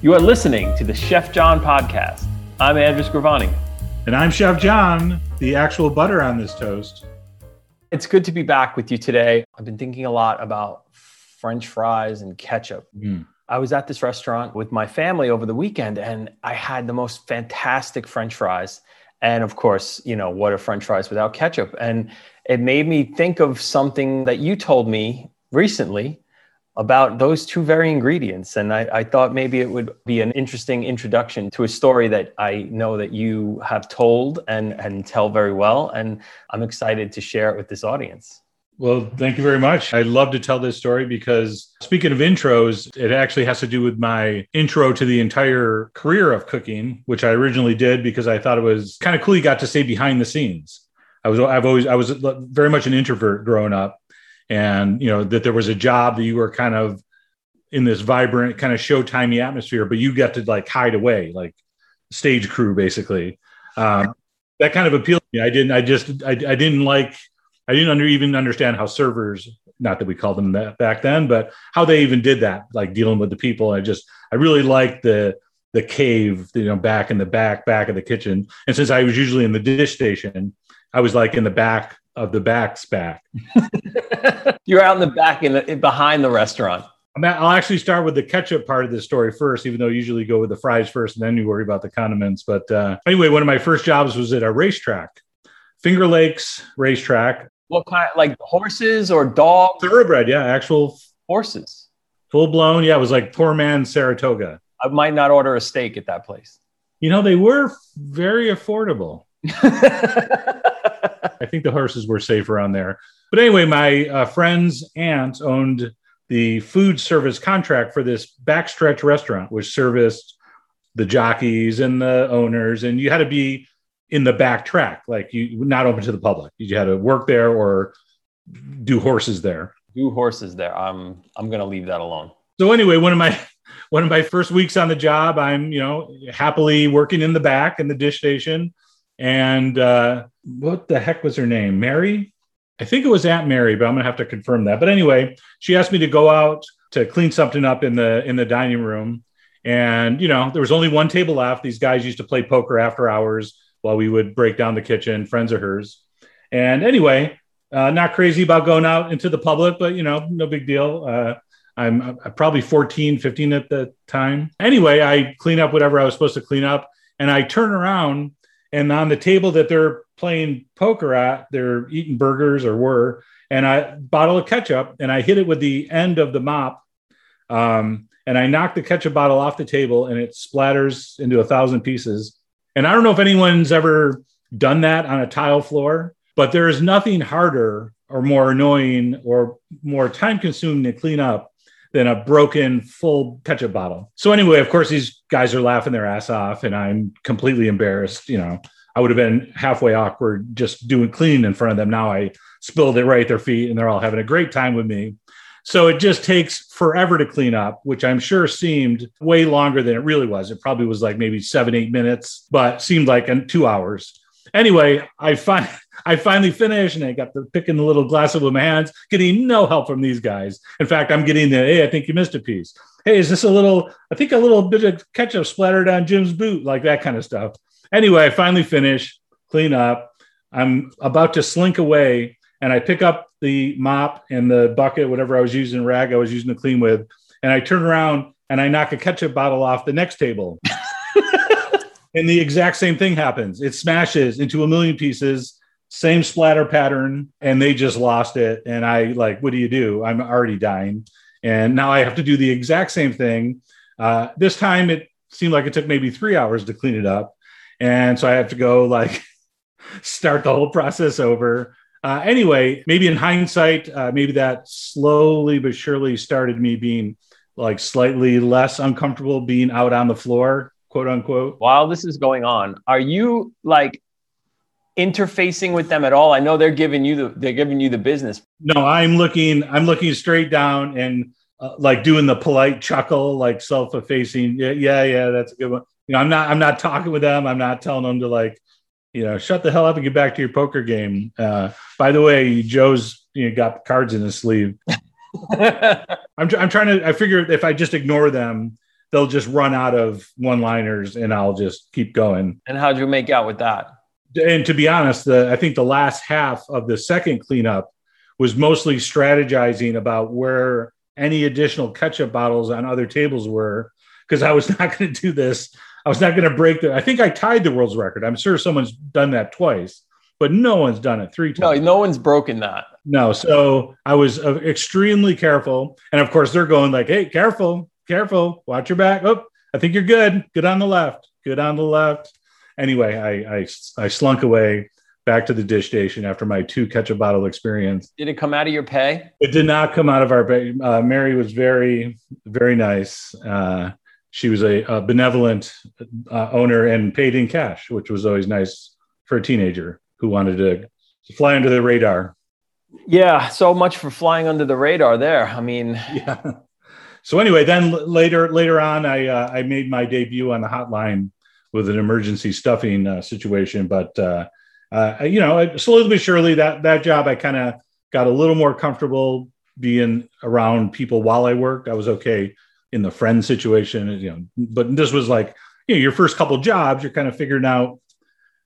You are listening to the Chef John podcast. I'm Andrew Scrivani. And I'm Chef John, the actual butter on this toast. It's good to be back with you today. I've been thinking a lot about French fries and ketchup. Mm. I was at this restaurant with my family over the weekend and I had the most fantastic French fries. And of course, you know, what are French fries without ketchup? And it made me think of something that you told me recently about those two very ingredients. And I, I, thought maybe it would be an interesting introduction to a story that I know that you have told and, and tell very well. And I'm excited to share it with this audience. Well, thank you very much. I love to tell this story because speaking of intros, it actually has to do with my intro to the entire career of cooking, which I originally did because I thought it was kind of cool. You got to stay behind the scenes. I was, I've always, I was very much an introvert growing up and you know that there was a job that you were kind of in this vibrant kind of showtimey atmosphere but you got to like hide away like stage crew basically. Um, that kind of appealed to me. I didn't i just i, I didn't like i didn't under, even understand how servers not that we called them that back then but how they even did that like dealing with the people. I just i really liked the the cave you know back in the back back of the kitchen. And since i was usually in the dish station i was like in the back of the back's back. You're out in the back in the, behind the restaurant. I'll actually start with the ketchup part of this story first, even though I usually go with the fries first and then you worry about the condiments. But uh, anyway, one of my first jobs was at a racetrack, Finger Lakes racetrack. What kind? Like horses or dogs? Thoroughbred, yeah, actual horses. Full blown, yeah. It was like poor man Saratoga. I might not order a steak at that place. You know, they were very affordable. I think the horses were safe around there. But anyway, my uh, friend's aunt owned the food service contract for this backstretch restaurant, which serviced the jockeys and the owners, and you had to be in the back track, like you not open to the public. You had to work there or do horses there. Do horses there. I'm I'm gonna leave that alone. So anyway, one of my one of my first weeks on the job, I'm you know happily working in the back in the dish station and uh, what the heck was her name? Mary? I think it was Aunt Mary, but I'm gonna have to confirm that. But anyway, she asked me to go out to clean something up in the in the dining room. And you know, there was only one table left. These guys used to play poker after hours while we would break down the kitchen, friends of hers. And anyway, uh, not crazy about going out into the public, but you know, no big deal. Uh, I'm, I'm probably 14, 15 at the time. Anyway, I clean up whatever I was supposed to clean up, and I turn around and on the table that they're playing poker at, they're eating burgers or were, and I bottle of ketchup and I hit it with the end of the mop. Um, and I knock the ketchup bottle off the table and it splatters into a thousand pieces. And I don't know if anyone's ever done that on a tile floor, but there is nothing harder or more annoying or more time consuming to clean up than a broken full ketchup bottle. So anyway, of course, these guys are laughing their ass off, and I'm completely embarrassed. You know, I would have been halfway awkward just doing cleaning in front of them. Now I spilled it right at their feet, and they're all having a great time with me. So it just takes forever to clean up, which I'm sure seemed way longer than it really was. It probably was like maybe seven, eight minutes, but seemed like two hours. Anyway, I find I finally finished and I got the pick picking the little glass with my hands, getting no help from these guys. In fact, I'm getting the hey, I think you missed a piece. Hey, is this a little? I think a little bit of ketchup splattered on Jim's boot, like that kind of stuff. Anyway, I finally finish, clean up. I'm about to slink away, and I pick up the mop and the bucket, whatever I was using, rag I was using to clean with, and I turn around and I knock a ketchup bottle off the next table. and the exact same thing happens. It smashes into a million pieces same splatter pattern and they just lost it. And i like what do you do? I'm already dying. And now i have to do the exact same thing. Uh, this time it seemed like it took maybe three hours to clean it up. And so i have to go like start the whole process over. Uh, anyway maybe in hindsight uh, maybe that slowly but surely started me being like slightly less uncomfortable being out on the floor quote unquote while this is going on are you like interfacing with them at all? I know they're giving you the they're giving you the business. No, I'm looking I'm looking straight down and uh, like doing the polite chuckle, like self-effacing. Yeah, yeah, yeah, that's a good one. You know, I'm not I'm not talking with them. I'm not telling them to like, you know, shut the hell up and get back to your poker game. Uh, by the way, Joe's you know got cards in his sleeve. I'm I'm trying to I figure if I just ignore them they'll just run out of one liners and I'll just keep going. And how'd you make out with that? And to be honest, the, I think the last half of the second cleanup was mostly strategizing about where any additional ketchup bottles on other tables were because I was not going to do this. I was not going to break the. I think I tied the world's record. I'm sure someone's done that twice, but no one's done it three times. No, no one's broken that. No, so I was uh, extremely careful, and of course they're going like, "Hey, careful, careful, watch your back." Oh, I think you're good. Good on the left. Good on the left. Anyway, I I, I slunk away back to the dish station after my two ketchup bottle experience. Did it come out of your pay? It did not come out of our pay. Uh, Mary was very, very nice. Uh, she was a, a benevolent uh, owner and paid in cash, which was always nice for a teenager who wanted to, to fly under the radar. Yeah, so much for flying under the radar there. I mean, yeah. So anyway, then later later on, I uh, I made my debut on the hotline with an emergency stuffing uh, situation, but uh, uh, you know, slowly but surely that that job I kind of got a little more comfortable being around people while I worked. I was okay in the friend situation, you know, but this was like you know your first couple jobs. You're kind of figuring out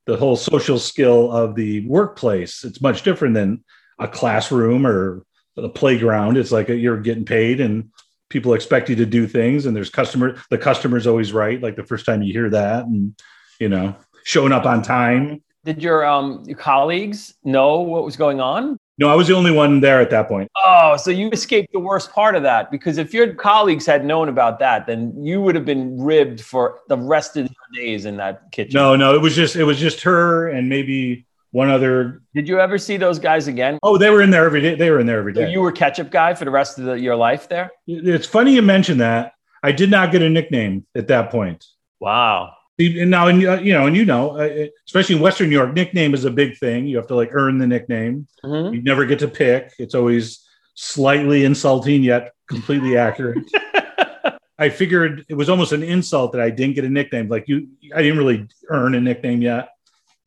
the whole social skill of the workplace. It's much different than a classroom or a playground. It's like a, you're getting paid and people expect you to do things, and there's customer. The customer's always right. Like the first time you hear that, and you know, showing up on time did your um your colleagues know what was going on? No, I was the only one there at that point. Oh, so you escaped the worst part of that because if your colleagues had known about that, then you would have been ribbed for the rest of your days in that kitchen. No, no, it was just it was just her and maybe one other. Did you ever see those guys again? Oh, they were in there every day. They were in there every day. So you were ketchup guy for the rest of the, your life there. It's funny you mention that. I did not get a nickname at that point. Wow. And now, and uh, you know, and you know, uh, especially in Western New York, nickname is a big thing. You have to like earn the nickname. Mm-hmm. You never get to pick. It's always slightly insulting yet completely accurate. I figured it was almost an insult that I didn't get a nickname. Like you, I didn't really earn a nickname yet.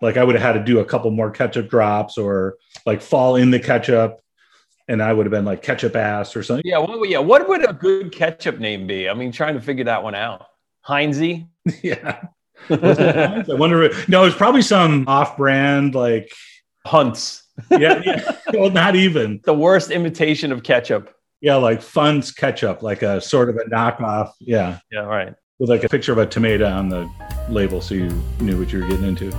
Like I would have had to do a couple more ketchup drops or like fall in the ketchup, and I would have been like ketchup ass or something. Yeah, what, yeah. What would a good ketchup name be? I mean, trying to figure that one out. Heinzie. yeah. I wonder. no, it's probably some off-brand like Hunts. yeah, yeah. Well, not even the worst imitation of ketchup. Yeah, like Funt's ketchup, like a sort of a knockoff. Yeah. Yeah. Right. With like a picture of a tomato on the label, so you knew what you were getting into.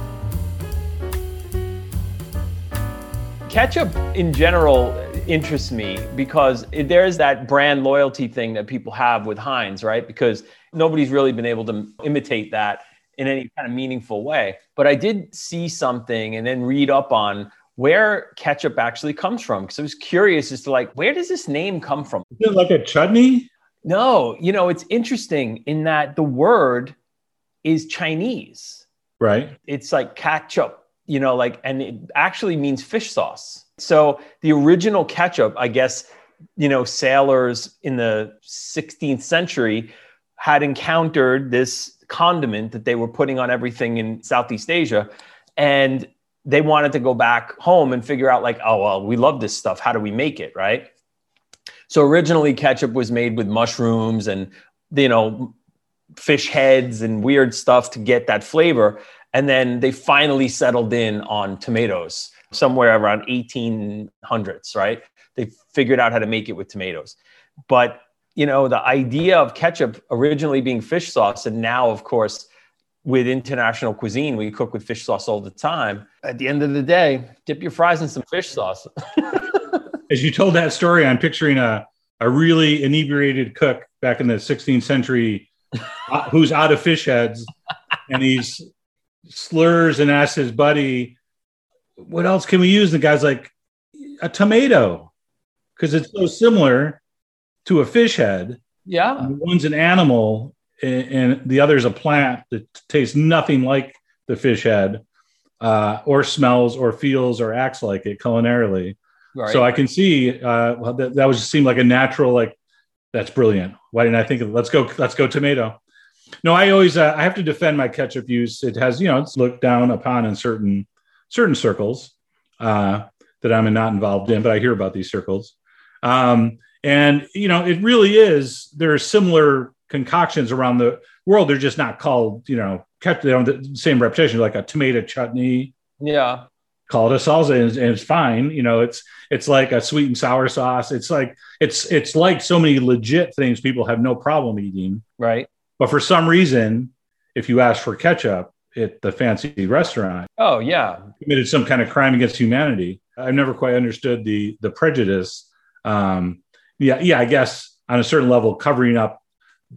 Ketchup in general interests me because there's that brand loyalty thing that people have with Heinz, right? Because nobody's really been able to imitate that in any kind of meaningful way. But I did see something and then read up on where ketchup actually comes from because I was curious as to like where does this name come from? Is it like a chutney? No, you know it's interesting in that the word is Chinese. Right. It's like ketchup, you know, like and it actually means fish sauce. So the original ketchup, I guess, you know, sailors in the 16th century had encountered this condiment that they were putting on everything in Southeast Asia. And they wanted to go back home and figure out, like, oh, well, we love this stuff. How do we make it? Right. So originally, ketchup was made with mushrooms and, you know, fish heads and weird stuff to get that flavor. And then they finally settled in on tomatoes somewhere around 1800s, right? They figured out how to make it with tomatoes. But you know, the idea of ketchup originally being fish sauce, and now, of course, with international cuisine, we cook with fish sauce all the time. At the end of the day, dip your fries in some fish sauce. As you told that story, I'm picturing a, a really inebriated cook back in the 16th century uh, who's out of fish heads and he's slurs and asks his buddy, What else can we use? The guy's like, A tomato, because it's so similar to a fish head. Yeah. One's an animal and, and the other's a plant that tastes nothing like the fish head, uh, or smells or feels or acts like it culinarily. Right. So I can see uh, well, that, that was just seemed like a natural, like that's brilliant. Why didn't I think of let's go, let's go tomato. No, I always uh, I have to defend my ketchup use. It has, you know, it's looked down upon in certain certain circles uh, that I'm not involved in, but I hear about these circles. Um, and, you know, it really is, there are similar concoctions around the world. They're just not called, you know, kept they don't the same reputation like a tomato chutney. Yeah. Call it a salsa and, and, it's fine. You know, it's it's like a sweet and sour sauce. It's like it's it's like so many legit things people have no problem eating. Right. But for some reason, if you ask for ketchup at the fancy restaurant, oh yeah, committed some kind of crime against humanity. I've never quite understood the the prejudice. Um, yeah, yeah, I guess on a certain level, covering up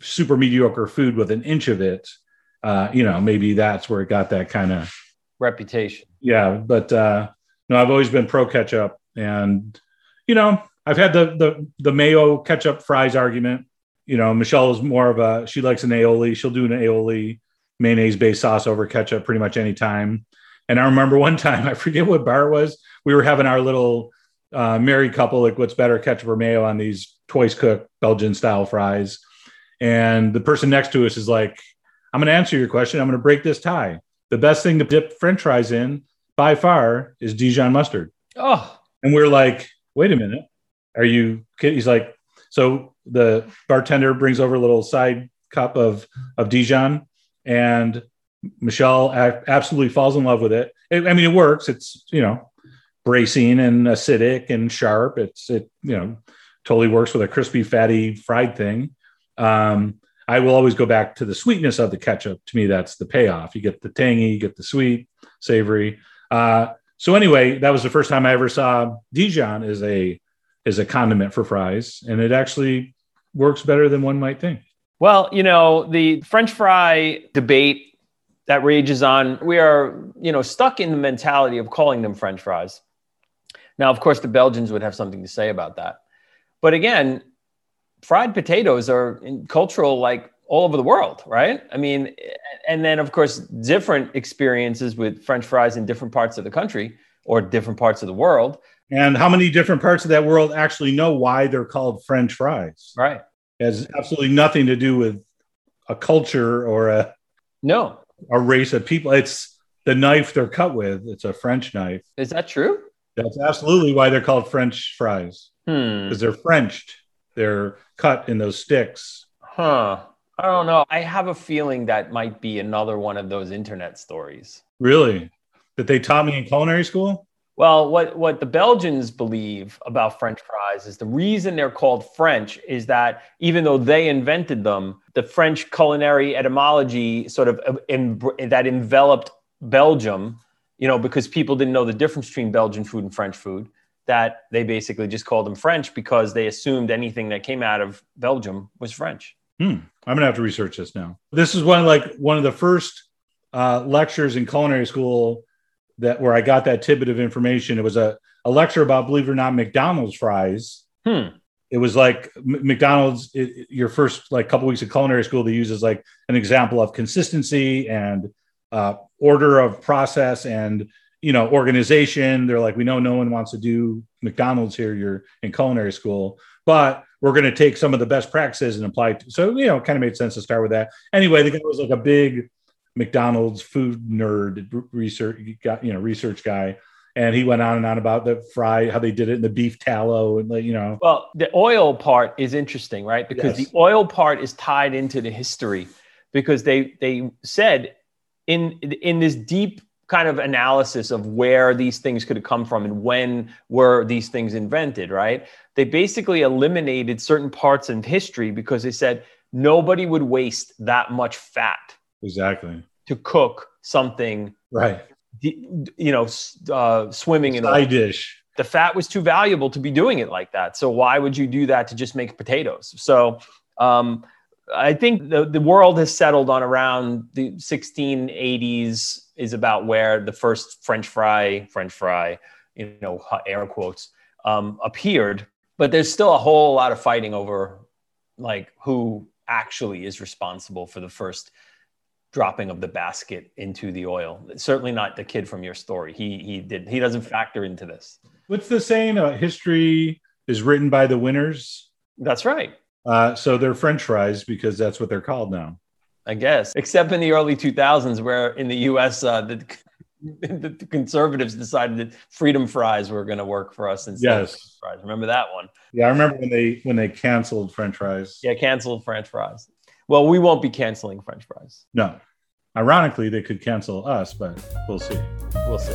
super mediocre food with an inch of it, uh, you know, maybe that's where it got that kind of reputation. Yeah, but uh, no, I've always been pro ketchup, and you know, I've had the the the mayo ketchup fries argument. You know, Michelle is more of a she likes an aioli. She'll do an aioli mayonnaise based sauce over ketchup pretty much any time. And I remember one time, I forget what bar it was. We were having our little uh, married couple, like what's better, ketchup or mayo on these twice cooked Belgian style fries. And the person next to us is like, I'm going to answer your question. I'm going to break this tie. The best thing to dip french fries in by far is Dijon mustard. Oh. And we're like, wait a minute. Are you kidding? He's like, so the bartender brings over a little side cup of, of Dijon and Michelle absolutely falls in love with it. it. I mean, it works. It's, you know, bracing and acidic and sharp. It's, it, you know, totally works with a crispy, fatty fried thing. Um, I will always go back to the sweetness of the ketchup. To me, that's the payoff. You get the tangy, you get the sweet, savory. Uh, so anyway, that was the first time I ever saw Dijon as a as a condiment for fries, and it actually works better than one might think. Well, you know, the French fry debate that rages on, we are, you know, stuck in the mentality of calling them French fries. Now, of course, the Belgians would have something to say about that. But again, fried potatoes are cultural like all over the world, right? I mean, and then of course, different experiences with French fries in different parts of the country or different parts of the world. And how many different parts of that world actually know why they're called French fries? Right. It has absolutely nothing to do with a culture or a no a race of people. It's the knife they're cut with. It's a French knife. Is that true? That's absolutely why they're called French fries. Because hmm. they're Frenched. They're cut in those sticks. Huh. I don't know. I have a feeling that might be another one of those internet stories. Really? That they taught me in culinary school? Well, what, what the Belgians believe about French fries is the reason they're called French is that even though they invented them, the French culinary etymology sort of uh, in, that enveloped Belgium, you know, because people didn't know the difference between Belgian food and French food, that they basically just called them French because they assumed anything that came out of Belgium was French. Hmm. I'm gonna have to research this now. This is one like one of the first uh, lectures in culinary school that where I got that tidbit of information. It was a, a lecture about, believe it or not, McDonald's fries. Hmm. It was like McDonald's. It, your first like couple weeks of culinary school, they use as like an example of consistency and uh, order of process and you know organization they're like we know no one wants to do mcdonald's here you're in culinary school but we're going to take some of the best practices and apply to so you know it kind of made sense to start with that anyway the guy was like a big mcdonald's food nerd research got you know research guy and he went on and on about the fry how they did it in the beef tallow and like you know well the oil part is interesting right because yes. the oil part is tied into the history because they they said in in this deep kind of analysis of where these things could have come from and when were these things invented, right? They basically eliminated certain parts in history because they said nobody would waste that much fat. Exactly. To cook something. Right. You know, uh, swimming in a dish. The fat was too valuable to be doing it like that. So why would you do that to just make potatoes? So um, I think the, the world has settled on around the 1680s is about where the first French fry, French fry, you know, air quotes, um, appeared. But there's still a whole lot of fighting over like who actually is responsible for the first dropping of the basket into the oil. Certainly not the kid from your story. He he did he doesn't factor into this. What's the saying? Uh, history is written by the winners. That's right. Uh, so they're French fries because that's what they're called now. I guess, except in the early 2000s, where in the U.S. Uh, the, the conservatives decided that freedom fries were going to work for us instead yes. of fries. Remember that one? Yeah, I remember when they when they canceled French fries. Yeah, canceled French fries. Well, we won't be canceling French fries. No. Ironically, they could cancel us, but we'll see. We'll see.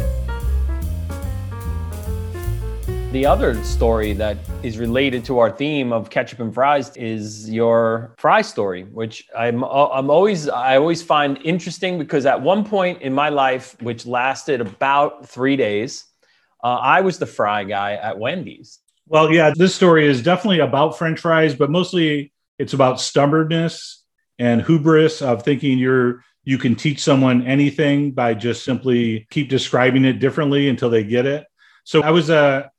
The other story that is related to our theme of ketchup and fries is your fry story, which I'm I'm always I always find interesting because at one point in my life, which lasted about three days, uh, I was the fry guy at Wendy's. Well, yeah, this story is definitely about French fries, but mostly it's about stubbornness and hubris of thinking you're you can teach someone anything by just simply keep describing it differently until they get it. So I was a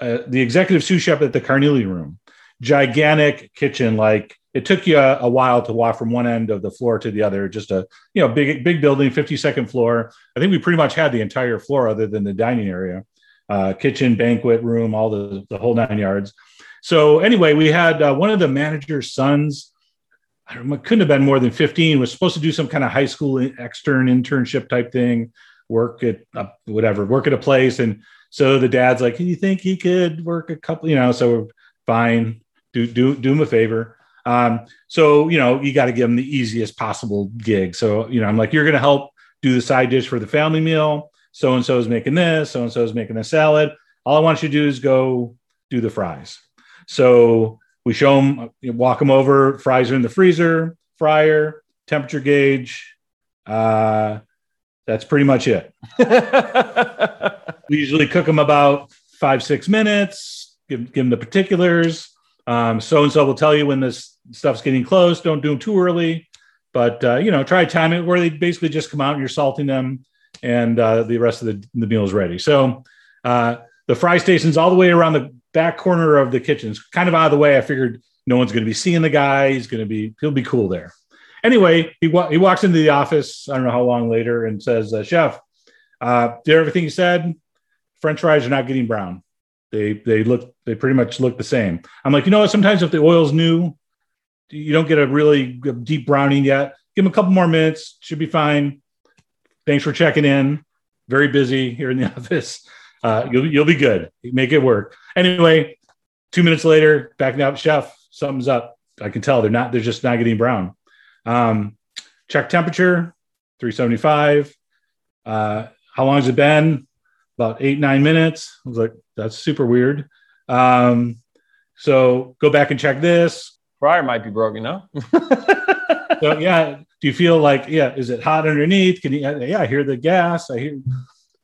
uh, the executive sous chef at the Carnelian Room, gigantic kitchen. Like it took you a, a, while to walk from one end of the floor to the other. Just a you know big big building, fifty second floor. I think we pretty much had the entire floor other than the dining area, uh, kitchen, banquet room, all the the whole nine yards. So anyway, we had uh, one of the manager's sons. I couldn't have been more than 15 was supposed to do some kind of high school extern internship type thing work at whatever work at a place and so the dad's like, you think he could work a couple?" You know, so fine, do do do him a favor. Um, so you know, you got to give him the easiest possible gig. So you know, I'm like, "You're going to help do the side dish for the family meal. So and so is making this. So and so is making a salad. All I want you to do is go do the fries." So we show them, walk them over. Fries are in the freezer, fryer, temperature gauge. Uh, that's pretty much it. we usually cook them about five, six minutes, give, give them the particulars. So and so will tell you when this stuff's getting close. Don't do them too early, but uh, you know, try time it where they basically just come out and you're salting them, and uh, the rest of the, the meal is ready. So uh, the fry station's all the way around the back corner of the kitchen. It's kind of out of the way. I figured no one's going to be seeing the guy. He's going to be he'll be cool there. Anyway, he wa- he walks into the office. I don't know how long later, and says, uh, "Chef, uh, did everything you said? French fries are not getting brown. They they look they pretty much look the same." I'm like, you know what? Sometimes if the oil's new, you don't get a really deep browning yet. Give him a couple more minutes. Should be fine. Thanks for checking in. Very busy here in the office. Uh, you'll you'll be good. Make it work. Anyway, two minutes later, backing out, chef. Something's up. I can tell they're not. They're just not getting brown. Um, check temperature, 375. Uh, how long has it been? About eight, nine minutes. I was like, that's super weird. Um, so go back and check this. Fryer might be broken, no? so yeah, do you feel like, yeah, is it hot underneath? Can you, yeah, I hear the gas. I hear,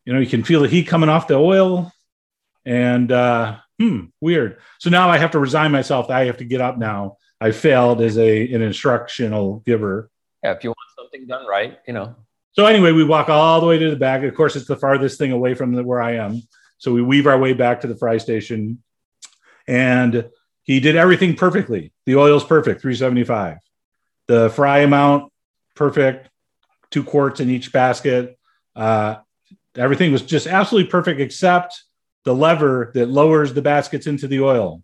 you know, you can feel the heat coming off the oil. And uh, hmm, weird. So now I have to resign myself. I have to get up now I failed as a an instructional giver. Yeah, if you want something done right, you know. So anyway, we walk all the way to the back. Of course, it's the farthest thing away from the, where I am. So we weave our way back to the fry station, and he did everything perfectly. The oil's perfect, 375. The fry amount perfect, two quarts in each basket. Uh, everything was just absolutely perfect, except the lever that lowers the baskets into the oil.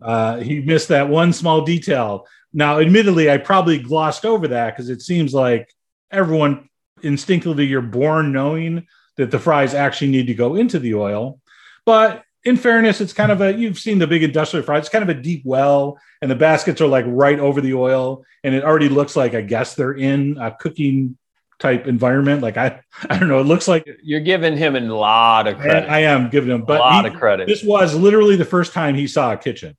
Uh, he missed that one small detail. Now, admittedly, I probably glossed over that because it seems like everyone instinctively you're born knowing that the fries actually need to go into the oil. But in fairness, it's kind of a you've seen the big industrial fries. It's kind of a deep well, and the baskets are like right over the oil, and it already looks like I guess they're in a cooking type environment. Like I, I don't know. It looks like you're giving him a lot of credit. I, I am giving him but a lot he, of credit. This was literally the first time he saw a kitchen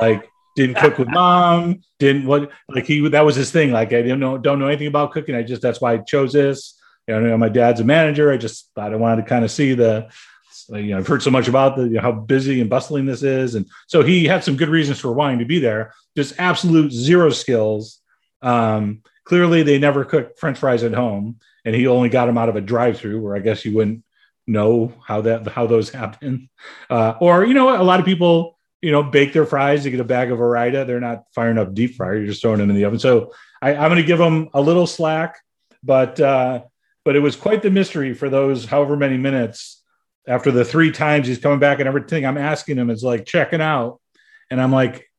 like didn't cook with mom didn't what like he that was his thing like i didn't know don't know anything about cooking i just that's why i chose this you know my dad's a manager i just thought i wanted to kind of see the you know i've heard so much about the you know, how busy and bustling this is and so he had some good reasons for wanting to be there just absolute zero skills um clearly they never cook french fries at home and he only got them out of a drive-through where i guess you wouldn't know how that how those happen uh, or you know a lot of people you know, bake their fries. they get a bag of Ore-Ida. They're not firing up deep fryer. You're just throwing them in the oven. So I, am going to give them a little slack, but uh, but it was quite the mystery for those however many minutes after the three times he's coming back and everything. I'm asking him is like checking out, and I'm like,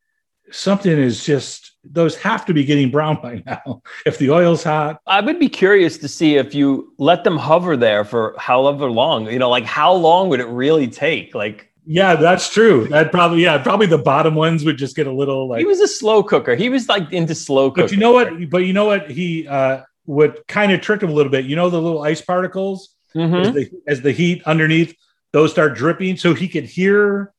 something is just those have to be getting brown by now if the oil's hot i would be curious to see if you let them hover there for however long you know like how long would it really take like Yeah, that's true. That probably yeah, probably the bottom ones would just get a little like. He was a slow cooker. He was like into slow cooking. But you know what? But you know what? He uh, what kind of tricked him a little bit. You know the little ice particles mm-hmm. as, the, as the heat underneath those start dripping, so he could hear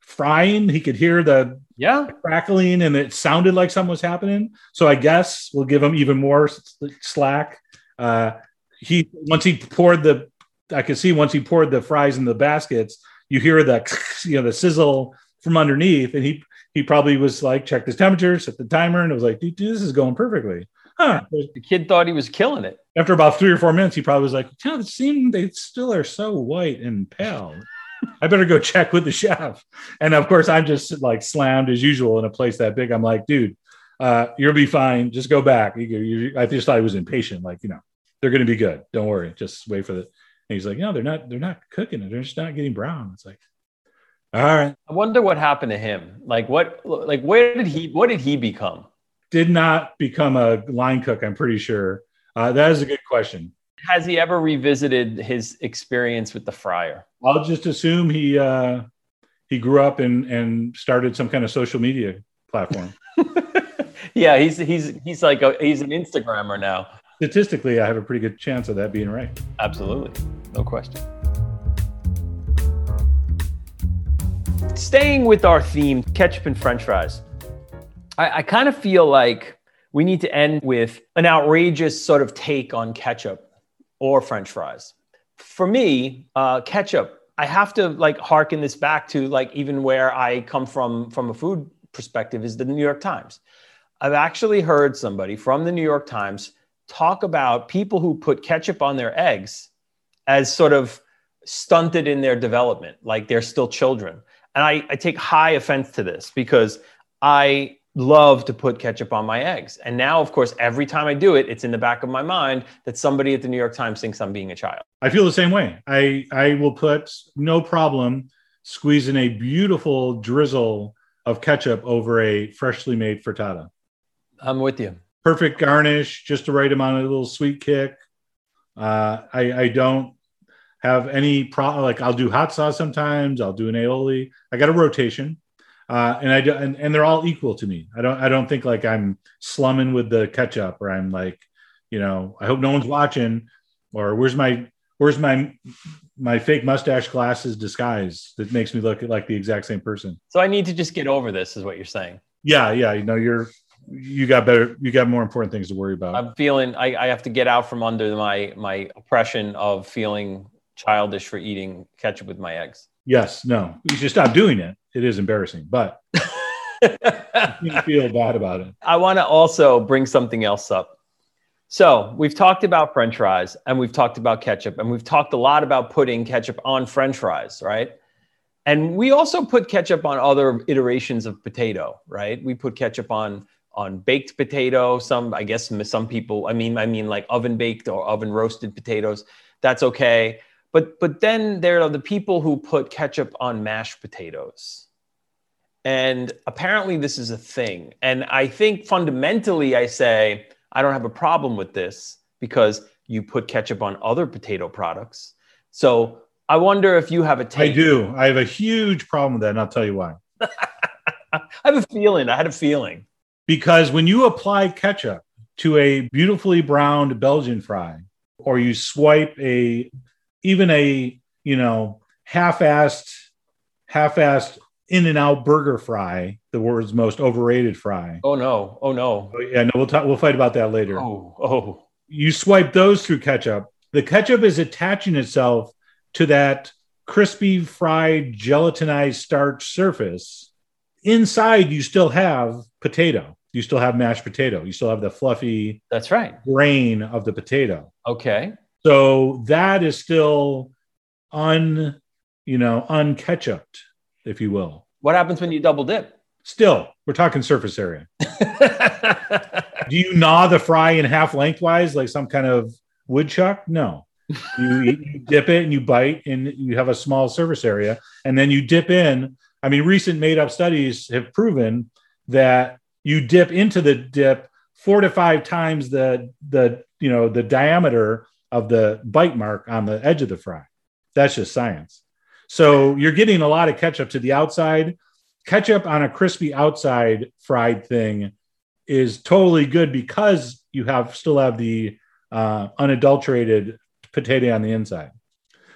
frying. He could hear the yeah crackling, and it sounded like something was happening. So I guess we'll give him even more slack. Uh, he once he poured the, I could see once he poured the fries in the baskets you hear the you know the sizzle from underneath, and he he probably was like checked his temperature, set the timer, and it was like, dude, this is going perfectly. Huh. The kid thought he was killing it. After about three or four minutes, he probably was like, yeah, it seems they still are so white and pale. I better go check with the chef. And of course, I'm just like slammed as usual in a place that big. I'm like, dude, uh, you'll be fine. Just go back. You, you, I just thought he was impatient. Like, you know, they're going to be good. Don't worry. Just wait for the. And he's like, no, they're not, they're not cooking it. They're just not getting brown. It's like, all right. I wonder what happened to him. Like what, like where did he, what did he become? Did not become a line cook. I'm pretty sure. Uh, that is a good question. Has he ever revisited his experience with the fryer? I'll just assume he, uh, he grew up and, and started some kind of social media platform. yeah. He's, he's, he's like, a, he's an Instagrammer now statistically, I have a pretty good chance of that being right. Absolutely. No question. Staying with our theme, ketchup and french fries, I, I kind of feel like we need to end with an outrageous sort of take on ketchup or french fries. For me, uh, ketchup, I have to like harken this back to like even where I come from from a food perspective is the New York Times. I've actually heard somebody from the New York Times talk about people who put ketchup on their eggs as sort of stunted in their development, like they're still children. And I, I take high offense to this because I love to put ketchup on my eggs. And now, of course, every time I do it, it's in the back of my mind that somebody at the New York Times thinks I'm being a child. I feel the same way. I, I will put no problem squeezing a beautiful drizzle of ketchup over a freshly made frittata. I'm with you perfect garnish, just the right amount of a little sweet kick. Uh, I, I don't have any problem. Like I'll do hot sauce sometimes. I'll do an aioli. I got a rotation, uh, and I do, and, and they're all equal to me. I don't I don't think like I'm slumming with the ketchup or I'm like, you know, I hope no one's watching or where's my where's my my fake mustache glasses disguise that makes me look like the exact same person. So I need to just get over this, is what you're saying. Yeah, yeah. You know, you're you got better you got more important things to worry about i'm feeling I, I have to get out from under my my oppression of feeling childish for eating ketchup with my eggs yes no you should stop doing it it is embarrassing but you feel bad about it i want to also bring something else up so we've talked about french fries and we've talked about ketchup and we've talked a lot about putting ketchup on french fries right and we also put ketchup on other iterations of potato right we put ketchup on on baked potato. Some, I guess, some people. I mean, I mean, like oven baked or oven roasted potatoes. That's okay. But but then there are the people who put ketchup on mashed potatoes. And apparently, this is a thing. And I think fundamentally, I say I don't have a problem with this because you put ketchup on other potato products. So I wonder if you have a take. I do. I have a huge problem with that, and I'll tell you why. I have a feeling. I had a feeling because when you apply ketchup to a beautifully browned Belgian fry, or you swipe a even a you know half-assed half-assed in and out burger fry, the world's most overrated fry. Oh no! Oh no! Oh, yeah, no, we'll talk. We'll fight about that later. Oh, oh! You swipe those through ketchup. The ketchup is attaching itself to that crispy fried gelatinized starch surface. Inside, you still have potato. You still have mashed potato. You still have the fluffy. That's right. Grain of the potato. Okay. So that is still un, you know, unketchuped, if you will. What happens when you double dip? Still, we're talking surface area. Do you gnaw the fry in half lengthwise like some kind of woodchuck? No. you, you dip it and you bite and you have a small surface area and then you dip in i mean recent made up studies have proven that you dip into the dip four to five times the the you know the diameter of the bite mark on the edge of the fry. That's just science. So you're getting a lot of ketchup to the outside. Ketchup on a crispy outside fried thing is totally good because you have still have the uh, unadulterated potato on the inside.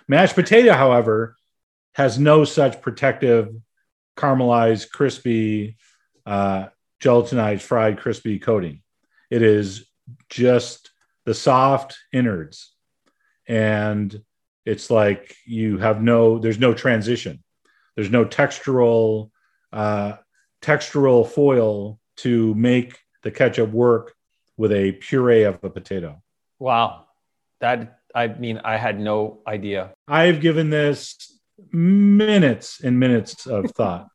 Mashed potato, however, has no such protective, caramelized, crispy, uh, gelatinized, fried, crispy coating. It is just the soft innards. And it's like you have no, there's no transition. There's no textural, uh, textural foil to make the ketchup work with a puree of a potato. Wow. That, I mean, I had no idea. I've given this minutes and minutes of thought.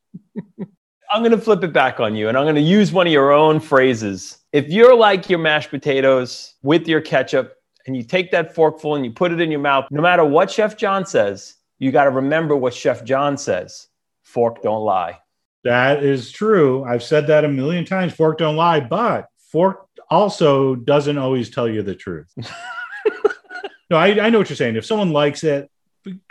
I'm going to flip it back on you and I'm going to use one of your own phrases. If you're like your mashed potatoes with your ketchup and you take that forkful and you put it in your mouth, no matter what Chef John says, you got to remember what Chef John says fork don't lie. That is true. I've said that a million times. Fork don't lie, but fork also doesn't always tell you the truth. no, I, I know what you're saying. If someone likes it,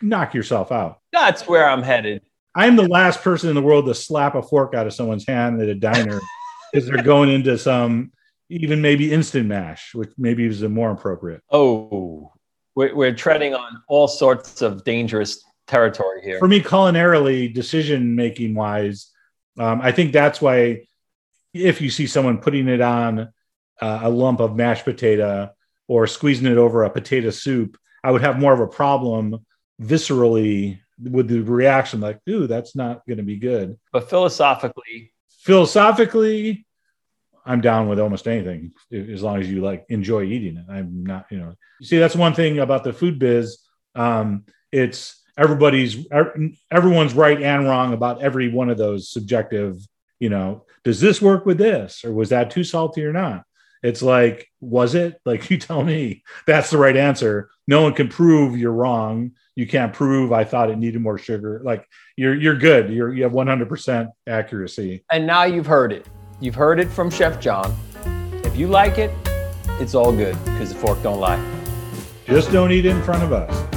knock yourself out. That's where I'm headed. I am the last person in the world to slap a fork out of someone's hand at a diner because they're going into some even maybe instant mash, which maybe is more appropriate. Oh, we're, we're treading on all sorts of dangerous territory here. For me, culinarily, decision making wise, um, I think that's why if you see someone putting it on uh, a lump of mashed potato or squeezing it over a potato soup, I would have more of a problem viscerally with the reaction like, ooh, that's not going to be good. But philosophically, philosophically, I'm down with almost anything as long as you like enjoy eating it. I'm not, you know, you see, that's one thing about the food biz. Um, it's everybody's, everyone's right and wrong about every one of those subjective, you know, does this work with this or was that too salty or not? It's like, was it? Like, you tell me that's the right answer. No one can prove you're wrong. You can't prove I thought it needed more sugar. Like, you're you're good. You're you have 100% accuracy. And now you've heard it. You've heard it from Chef John. If you like it, it's all good because the fork don't lie. Just don't eat in front of us.